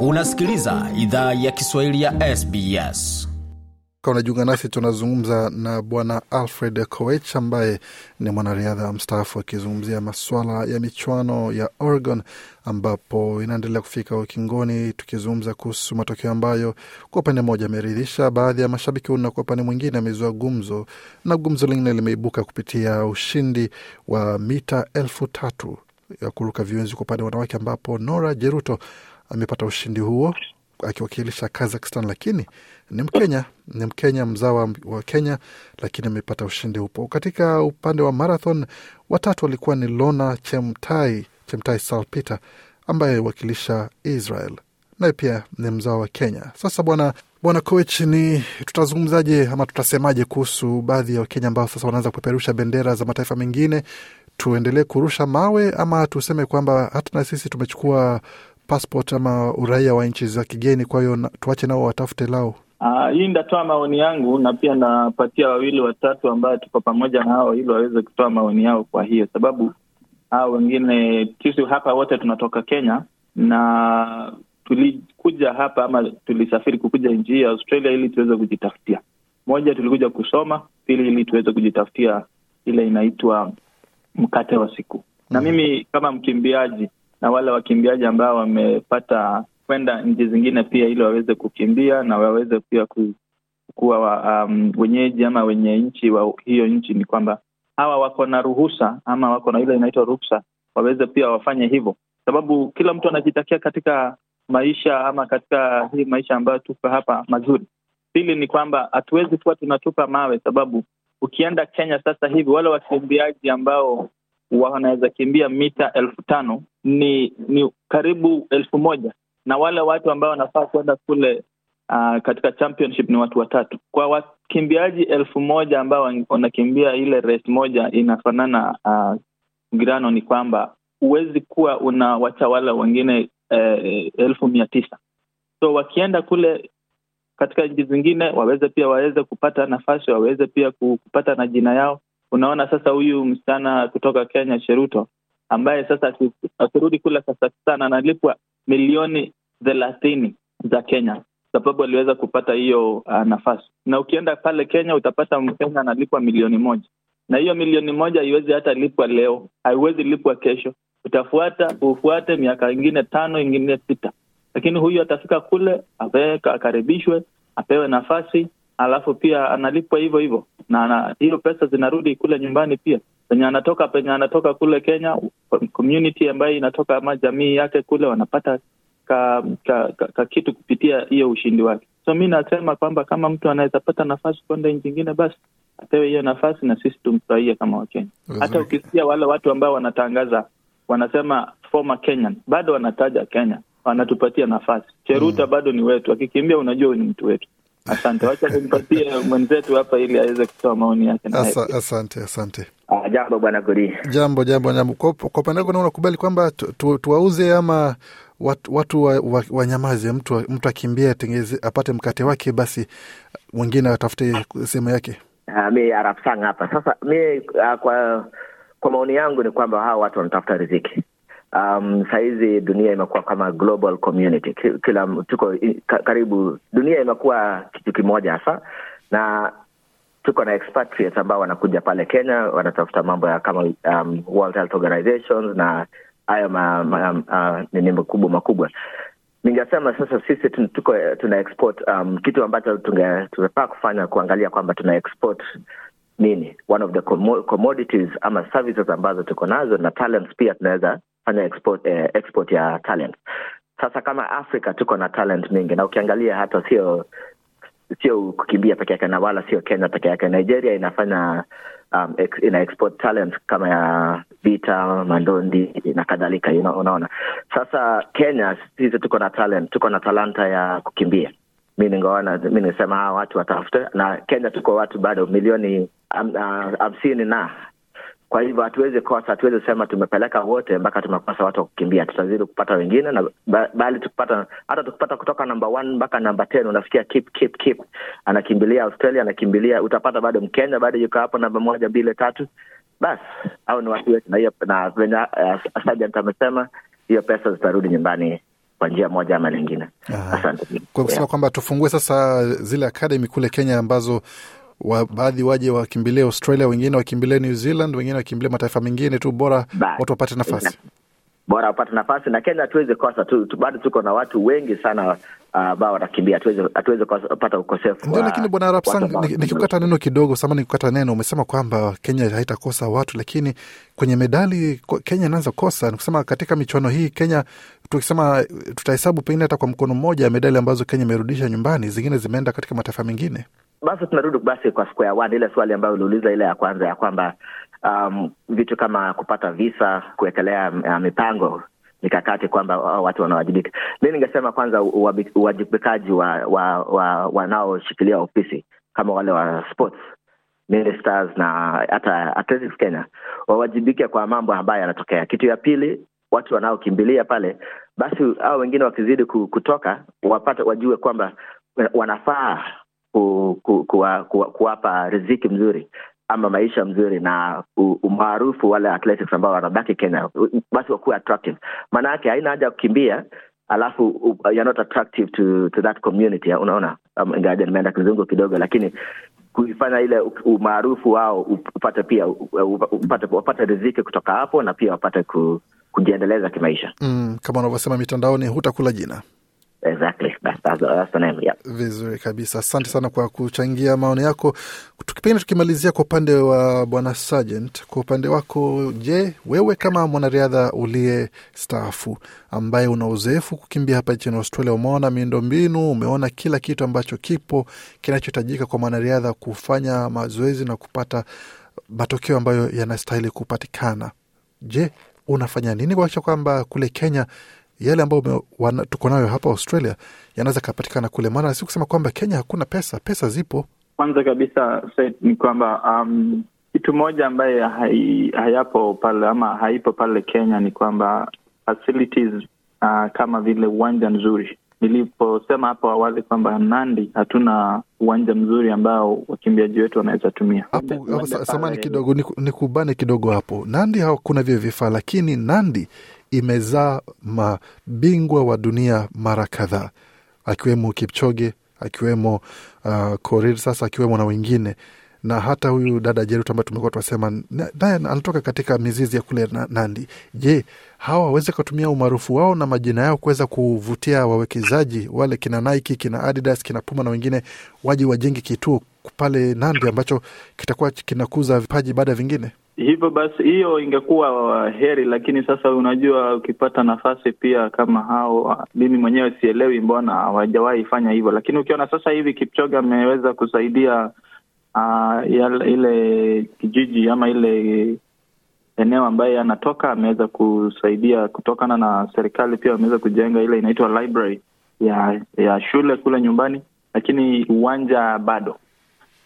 Unasikiliza idhaa ya Kiswahili ya SBS. Unajiunga nasi, tunazungumza na Bwana Alfred Koech ambaye ni mwanariadha mstaafu akizungumzia masuala ya michuano ya Oregon ambapo inaendelea kufika ukingoni, tukizungumza kuhusu matokeo ambayo kwa upande mmoja ameridhisha baadhi ya mashabiki na kwa upande mwingine amezua gumzo, na gumzo lingine limeibuka kupitia ushindi wa mita elfu tatu ya kuruka viunzi kwa upande wa wanawake ambapo Nora Jeruto amepata ushindi huo akiwakilisha Kazakhstan, lakini ni Mkenya, ni Mkenya mzawa wa Kenya, lakini amepata ushindi hupo. Katika upande wa marathon, watatu walikuwa ni Lona Chemtai, Chemtai Salpeter ambaye wakilisha Israel, naye pia ni mzawa wa Kenya. Sasa bwana bwana Koech, ni tutazungumzaje ama tutasemaje kuhusu baadhi ya Wakenya ambao sasa wanaanza kupeperusha bendera za mataifa mengine? Tuendelee kurusha mawe ama tuseme kwamba hata na sisi tumechukua passport ama uraia wa nchi za kigeni, kwa hiyo tuache nao watafute lao. Uh, hii ndatoa maoni yangu na pia napatia wawili watatu ambayo tuko pamoja na hao ili waweze kutoa maoni yao. Kwa hiyo sababu hao wengine, sisi hapa wote tunatoka Kenya na tulikuja hapa ama tulisafiri kukuja nchi hii ya Australia ili tuweze kujitafutia. Moja, tulikuja kusoma; pili, ili tuweze kujitafutia ile inaitwa mkate wa siku. Na mimi kama mkimbiaji na wale wakimbiaji ambao wamepata kwenda nchi zingine pia ili waweze kukimbia na waweze pia kuwa um, wenyeji ama wenye nchi wa hiyo nchi, ni kwamba hawa wako na ruhusa ama wako na ile inaitwa ruksa, waweze pia wafanye hivyo, sababu kila mtu anajitakia katika maisha ama katika hii maisha ambayo tuko hapa mazuri. Pili ni kwamba hatuwezi kuwa tunatupa mawe, sababu ukienda Kenya sasa hivi wale wakimbiaji ambao wanaweza kimbia mita elfu tano ni ni karibu elfu moja na wale watu ambao wanafaa kwenda kule uh, katika championship ni watu watatu. Kwa wakimbiaji elfu moja ambao wanakimbia ile race moja inafanana uh, girano, ni kwamba huwezi kuwa unawacha wale wengine eh, elfu mia tisa so wakienda kule katika nchi zingine waweze pia waweze kupata nafasi, waweze pia kupata na jina yao. Unaona sasa huyu msichana kutoka Kenya Cheruto ambaye sasa akirudi kule Kazakhstan analipwa milioni thelathini za Kenya sababu aliweza kupata hiyo uh, nafasi. Na ukienda pale Kenya utapata Mkenya analipwa milioni moja, na hiyo milioni moja haiwezi hata lipwa leo, haiwezi lipwa kesho, utafuata ufuate miaka ingine tano ingine sita, lakini huyu atafika kule akaribishwe, apewe nafasi alafu pia analipwa hivyo hivyo, na hiyo pesa zinarudi kule nyumbani pia penye anatoka penye anatoka kule Kenya, community ambayo inatoka ama jamii yake kule wanapata ka, ka, ka, ka kitu kupitia hiyo ushindi wake. So mi nasema kwamba kama mtu anaweza pata nafasi kwenda nchi ingine, basi apewe hiyo nafasi na sisi tumfurahie kama Wakenya. Hata ukisikia wale watu ambao wanatangaza wanasema former Kenyan, bado wanataja Kenya, wanatupatia nafasi. Cheruta mm. bado ni wetu, akikimbia unajua ni mtu wetu. Asante, wacha nimpatie mwenzetu hapa ili aweze kutoa maoni yake. Asa, asante asante. Uh, jambo bwana Gori. Jambo jambo jambo. Kwa upande wako unakubali kwamba tuwauze tu, ama watu, watu wanyamaze wa, wa mtu, mtu akimbia tengeze apate mkate wake, basi wengine atafute sehemu yake. Uh, mi arafsang hapa sasa. Mi uh, kwa kwa maoni yangu ni kwamba hawa watu wanatafuta riziki. Um, sahizi dunia imekuwa kama global community, kila tuko karibu, dunia imekuwa kitu kimoja hasa, na tuko na expatriates ambao wanakuja pale Kenya, wanatafuta mambo ya kama um, World Health Organizations na hayo ma, ma, uh, nini makubwa makubwa. Ningesema sasa sisi tuko tuna export um, kitu ambacho tungefaa kufanya kuangalia kwamba tuna export nini, one of the commodities ama services ambazo tuko nazo na talents pia tunaweza fanya export, eh, export ya talent. Sasa kama Afrika tuko na talent mingi, na ukiangalia hata sio sio kukimbia peke yake na wala sio Kenya peke yake. Nigeria inafanya um, ex, ina export talent kama ya vita, mandondi na kadhalika, you know, unaona. Sasa Kenya sisi tuko na talent, tuko na talanta ya kukimbia. Mi ningeona mi ningesema hawa watu watafute, na Kenya tuko watu bado milioni hamsini um, uh, na kwa hivyo hatuwezi kosa, hatuwezi sema tumepeleka wote mpaka tumekosa watu wa kukimbia. Tutazidi kupata wengine na bali tukipata, hata tukipata kutoka namba one mpaka namba ten, unasikia keep keep keep, anakimbilia Australia, anakimbilia utapata bado Mkenya bado yuko hapo namba moja mbili tatu, basi au ni watu wetu, na hiyo na venye uh, Sergeant amesema hiyo pesa zitarudi nyumbani kwa njia moja ama lingine. Asante. Kwa kusema Yeah. kwamba tufungue sasa zile akademi kule Kenya ambazo wa, baadhi waje wakimbilie Australia, wengine wakimbilie New Zealand, wengine wakimbilie mataifa mengine tu, bora watu wapate nafasi. bora wapate nafasi na Kenya hatuwezi kosa tu, tu, bado tuko na watu wengi sana ambao uh, watakimbia, hatuwezi kupata ukosefu Ndio, lakini bwana Arap Sang, nikikukata neno kidogo, sama nikukata neno, umesema kwamba Kenya haitakosa watu, lakini kwenye medali Kenya inaanza kosa. Nikusema katika michuano hii Kenya, tukisema tutahesabu pengine hata kwa mkono mmoja ya medali ambazo Kenya imerudisha nyumbani, zingine zimeenda katika mataifa mengine. Basi tunarudi basi kwa square one, ile swali ambayo uliuliza ile ya kwanza ya kwamba um, vitu kama kupata visa, kuwekelea uh, mipango mikakati kwamba oh, watu wanawajibika. Mi ningesema kwanza uwajibikaji wa wa wa wanaoshikilia ofisi kama wale wa sports ministers na hata Athletics Kenya wawajibike kwa mambo ambayo yanatokea. Kitu ya pili, watu wanaokimbilia pale, basi hao wengine wakizidi kutoka wapate wajue kwamba wanafaa ku, ku, kuwa, kuwa, kuwapa riziki mzuri ama maisha mzuri na umaarufu wale athletics ambao wanabaki Kenya, basi wakuwe attractive. Maana haina haja ya kukimbia alafu uh, you're not attractive to, to that community. Unaona, um, ingawaje nimeenda kizungu kidogo, lakini kuifanya ile umaarufu wao upate pia upate, wapate riziki kutoka hapo na pia wapate ku, kujiendeleza kimaisha. Mm, kama unavyosema mitandaoni, hutakula jina. Exactly. Vizuri kabisa, asante sana kwa kuchangia maoni yako. Pengine tukimalizia kwa upande wa bwana Sergeant, kwa upande wako, je, wewe kama mwanariadha uliye staafu ambaye una uzoefu kukimbia hapa nchini Australia, umeona miundombinu, umeona kila kitu ambacho kipo kinachohitajika kwa mwanariadha kufanya mazoezi na kupata matokeo ambayo yanastahili kupatikana. Je, unafanya nini kuakisha kwamba kule Kenya yale ambayo tuko nayo hapa Australia yanaweza kapatikana kule? Maana si kusema kwamba Kenya hakuna pesa, pesa zipo. Kwanza kabisa Said, ni kwamba um, kitu moja ambaye hai, hayapo pale ama haipo pale Kenya ni kwamba facilities uh, kama vile uwanja nzuri. Niliposema hapo awali kwamba Nandi hatuna uwanja mzuri ambao wakimbiaji wetu wanaweza tumia Samani kidogo, nikubane kidogo hapo. Nandi hakuna vile vifaa, lakini Nandi imezaa mabingwa wa dunia mara kadhaa, akiwemo Kipchoge, akiwemo uh, Korir, sasa akiwemo na wengine na hata huyu dada Jerut ambaye tumekuwa tunasema naye anatoka katika mizizi ya kule na- Nandi. Je, hawa waweze kutumia umaarufu wao na majina yao kuweza kuvutia wawekezaji wale kina Nike, kina Adidas, kina Puma na wengine waje wajenge kituo pale Nandi ambacho kitakuwa kinakuza vipaji baada ya vingine? Hivyo basi, hiyo ingekuwa heri, lakini sasa unajua, ukipata nafasi pia kama hao, mimi mwenyewe sielewi mbona hawajawahi fanya hivyo, lakini ukiona sasa hivi Kipchoge ameweza kusaidia uh, ile kijiji ama ile eneo ambaye anatoka, ameweza kusaidia kutokana na serikali, pia ameweza kujenga ile inaitwa library ya ya shule kule nyumbani, lakini uwanja bado.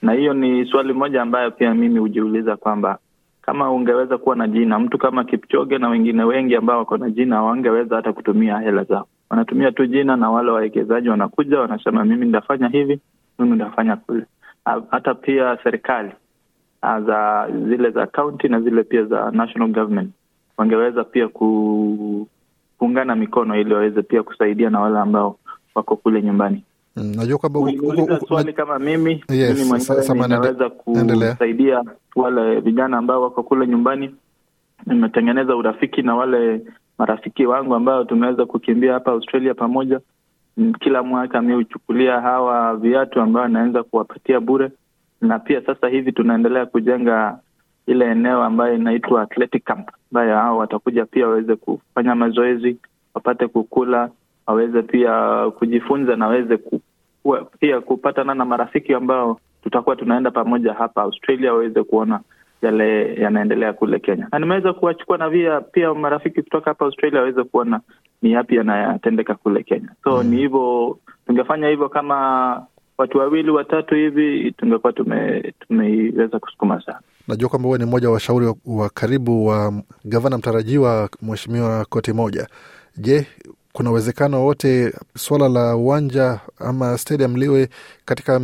Na hiyo ni swali moja ambayo pia mimi hujiuliza kwamba kama ungeweza kuwa na jina, mtu kama Kipchoge na wengine wengi ambao wako na jina wangeweza hata kutumia hela zao, wanatumia tu jina, na wale wawekezaji wanakuja wanasema, mimi nitafanya hivi, mimi nitafanya kule. Ah, Hata pia serikali ah, za zile za kaunti na zile pia za national government wangeweza pia kuungana mikono ili waweze pia kusaidia na wale ambao wako kule nyumbani. Mm, najua kwamba swali kama mimi Yes, mimi mwenyewe ninaweza kusaidia wale vijana ambao wako kule nyumbani. Nimetengeneza urafiki na wale marafiki wangu ambao tumeweza kukimbia hapa Australia pamoja. Kila mwaka mi huchukulia hawa viatu ambao naweza kuwapatia bure, na pia sasa hivi tunaendelea kujenga ile eneo ambayo inaitwa athletic camp, ambayo hao watakuja pia waweze kufanya mazoezi, wapate kukula, waweze pia kujifunza na aweze ku, kuwa- pia kupatana na marafiki ambao tutakuwa tunaenda pamoja hapa Australia, waweze kuona yale yanaendelea kule Kenya, na nimeweza kuwachukua na via, pia marafiki kutoka hapa Australia waweze kuona ni yapi yanayotendeka kule Kenya. So ni hivyo, tungefanya hivyo kama watu wawili watatu hivi, tungekuwa tume tumeiweza kusukuma sana. najua kwamba huwe ni mmoja wa washauri wa, wa karibu wa gavana mtarajiwa Mheshimiwa Koti Moja. Je, kuna uwezekano wote swala la uwanja ama stadium liwe katika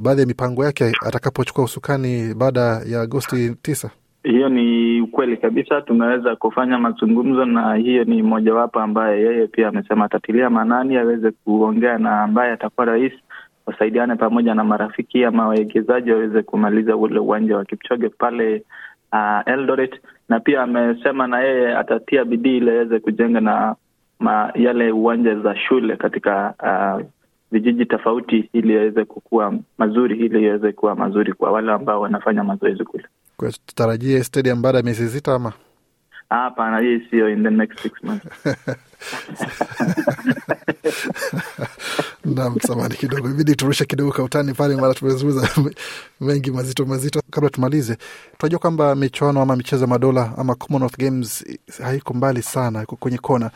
baadhi ya mipango yake atakapochukua usukani baada ya Agosti tisa? Hiyo ni ukweli kabisa, tumeweza kufanya mazungumzo na hiyo ni mojawapo ambaye yeye pia amesema atatilia maanani aweze kuongea na ambaye atakuwa rais, wasaidiane pamoja na marafiki ama wawekezaji waweze kumaliza ule uwanja wa Kipchoge pale uh, Eldoret, na pia amesema na yeye atatia bidii ili aweze kujenga na ma, yale uwanja za shule katika uh, vijiji tofauti ili yaweze kukua mazuri, ili yaweze kuwa mazuri kwa wale ambao wanafanya mazoezi kule. Kwa tutarajie stadium baada ya miezi sita ama Hapana, hii sio in the next six months. Naam, samani kidogo, ibidi turushe kidogo kautani pale, mara tumezungumza mengi mazito mazito. Kabla tumalize, tunajua kwamba michuano ama michezo ya madola ama Commonwealth Games haiko mbali sana, iko kwenye kona.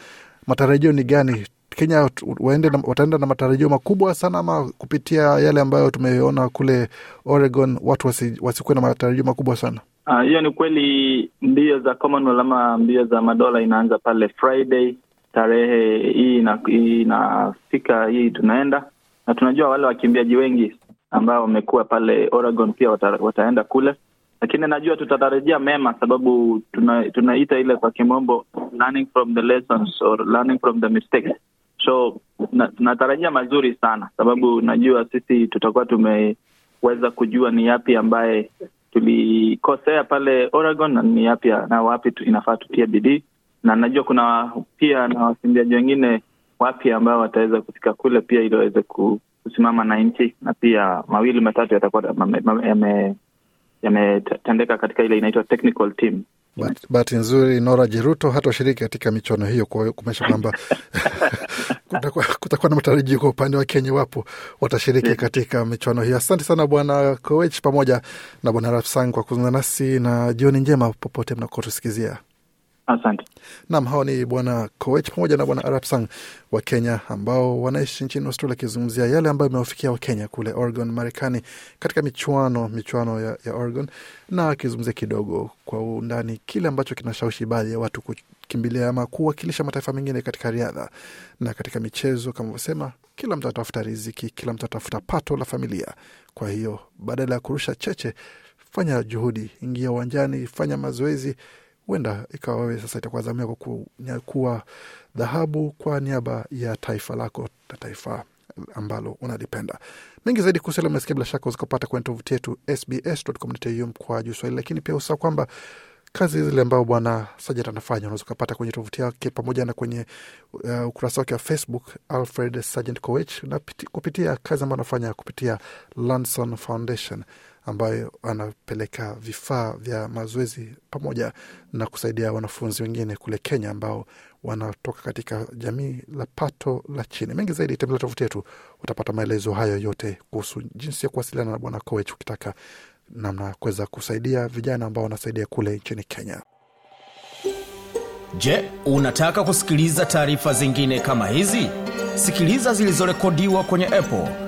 Matarajio ni gani? Kenya waende na, wataenda na matarajio makubwa sana ama kupitia yale ambayo tumeona kule Oregon, watu wasi, wasikuwe na matarajio makubwa sana? Hiyo hiyo ni kweli. Mbio za Commonwealth ama mbio za madola inaanza pale Friday tarehe hii inafika hii hii tunaenda na tunajua wale wakimbiaji wengi ambao wamekuwa pale Oregon pia wata, wataenda kule, lakini najua tutatarajia mema, sababu tuna, tunaita ile kwa kimombo learning from the lessons or learning from the mistakes. So tunatarajia mazuri sana, sababu najua sisi tutakuwa tumeweza kujua ni yapi ambaye tulikosea pale Oregon na ni yapi na wapi inafaa tutie bidii, na najua kuna pia na wakimbiaji wengine wapya ambao wataweza kufika kule pia ili waweze kusimama na nchi, na pia mawili matatu yatakuwa yame- yametendeka katika ile inaitwa technical team. Bahati- nzuri Nora Jeruto hata washiriki katika michuano hiyo, kwa kumaanisha kwamba kutakuwa, kutakuwa na matarajio kwa upande wa Kenya wapo watashiriki katika michuano hiyo. Asante sana Bwana Koech pamoja na Bwana Rafsang kwa kuzungumza nasi na jioni njema popote mnakotusikizia. Asante. Nam, hao ni bwana Koech pamoja na bwana Arap wa Kenya ambao wanaishi nchini Australia, akizungumzia yale ambayo imewafikia Wakenya kule Oregon, Marekani, katika michuano michuano ya, ya Oregon, na akizungumzia kidogo kwa undani kile ambacho kinashawishi baadhi ya watu kukimbilia ama kuwakilisha mataifa mengine katika riadha na katika michezo. Kama vyosema, kila mtu atafuta riziki, kila mtu atafuta pato la familia. Kwa hiyo badala ya kurusha cheche, fanya juhudi, ingia uwanjani, fanya mazoezi huenda ikawa wewe sasa itakuwa zamu yako kunyakua dhahabu kwa niaba ya taifa lako na taifa ambalo unalipenda. Mengi zaidi kuhusu hilo umesikia, bila shaka uzikopata kwenye tovuti yetu sbs.com.au kwa juu Swahili, lakini pia usahau kwamba kazi zile ambao bwana Sajat anafanya unaweza ukapata kwenye tovuti yake pamoja na kwenye uh, ukurasa wake wa Facebook Alfred Sergeant Koech, na piti, kupitia kazi ambayo anafanya kupitia Lanson Foundation ambayo anapeleka vifaa vya mazoezi pamoja na kusaidia wanafunzi wengine kule Kenya ambao wanatoka katika jamii la pato la chini. Mengi zaidi, tembelea tovuti yetu, utapata maelezo hayo yote kuhusu jinsi ya kuwasiliana na bwana Koech ukitaka namna ya kuweza kusaidia vijana ambao wanasaidia kule nchini Kenya. Je, unataka kusikiliza taarifa zingine kama hizi? Sikiliza zilizorekodiwa kwenye Apple,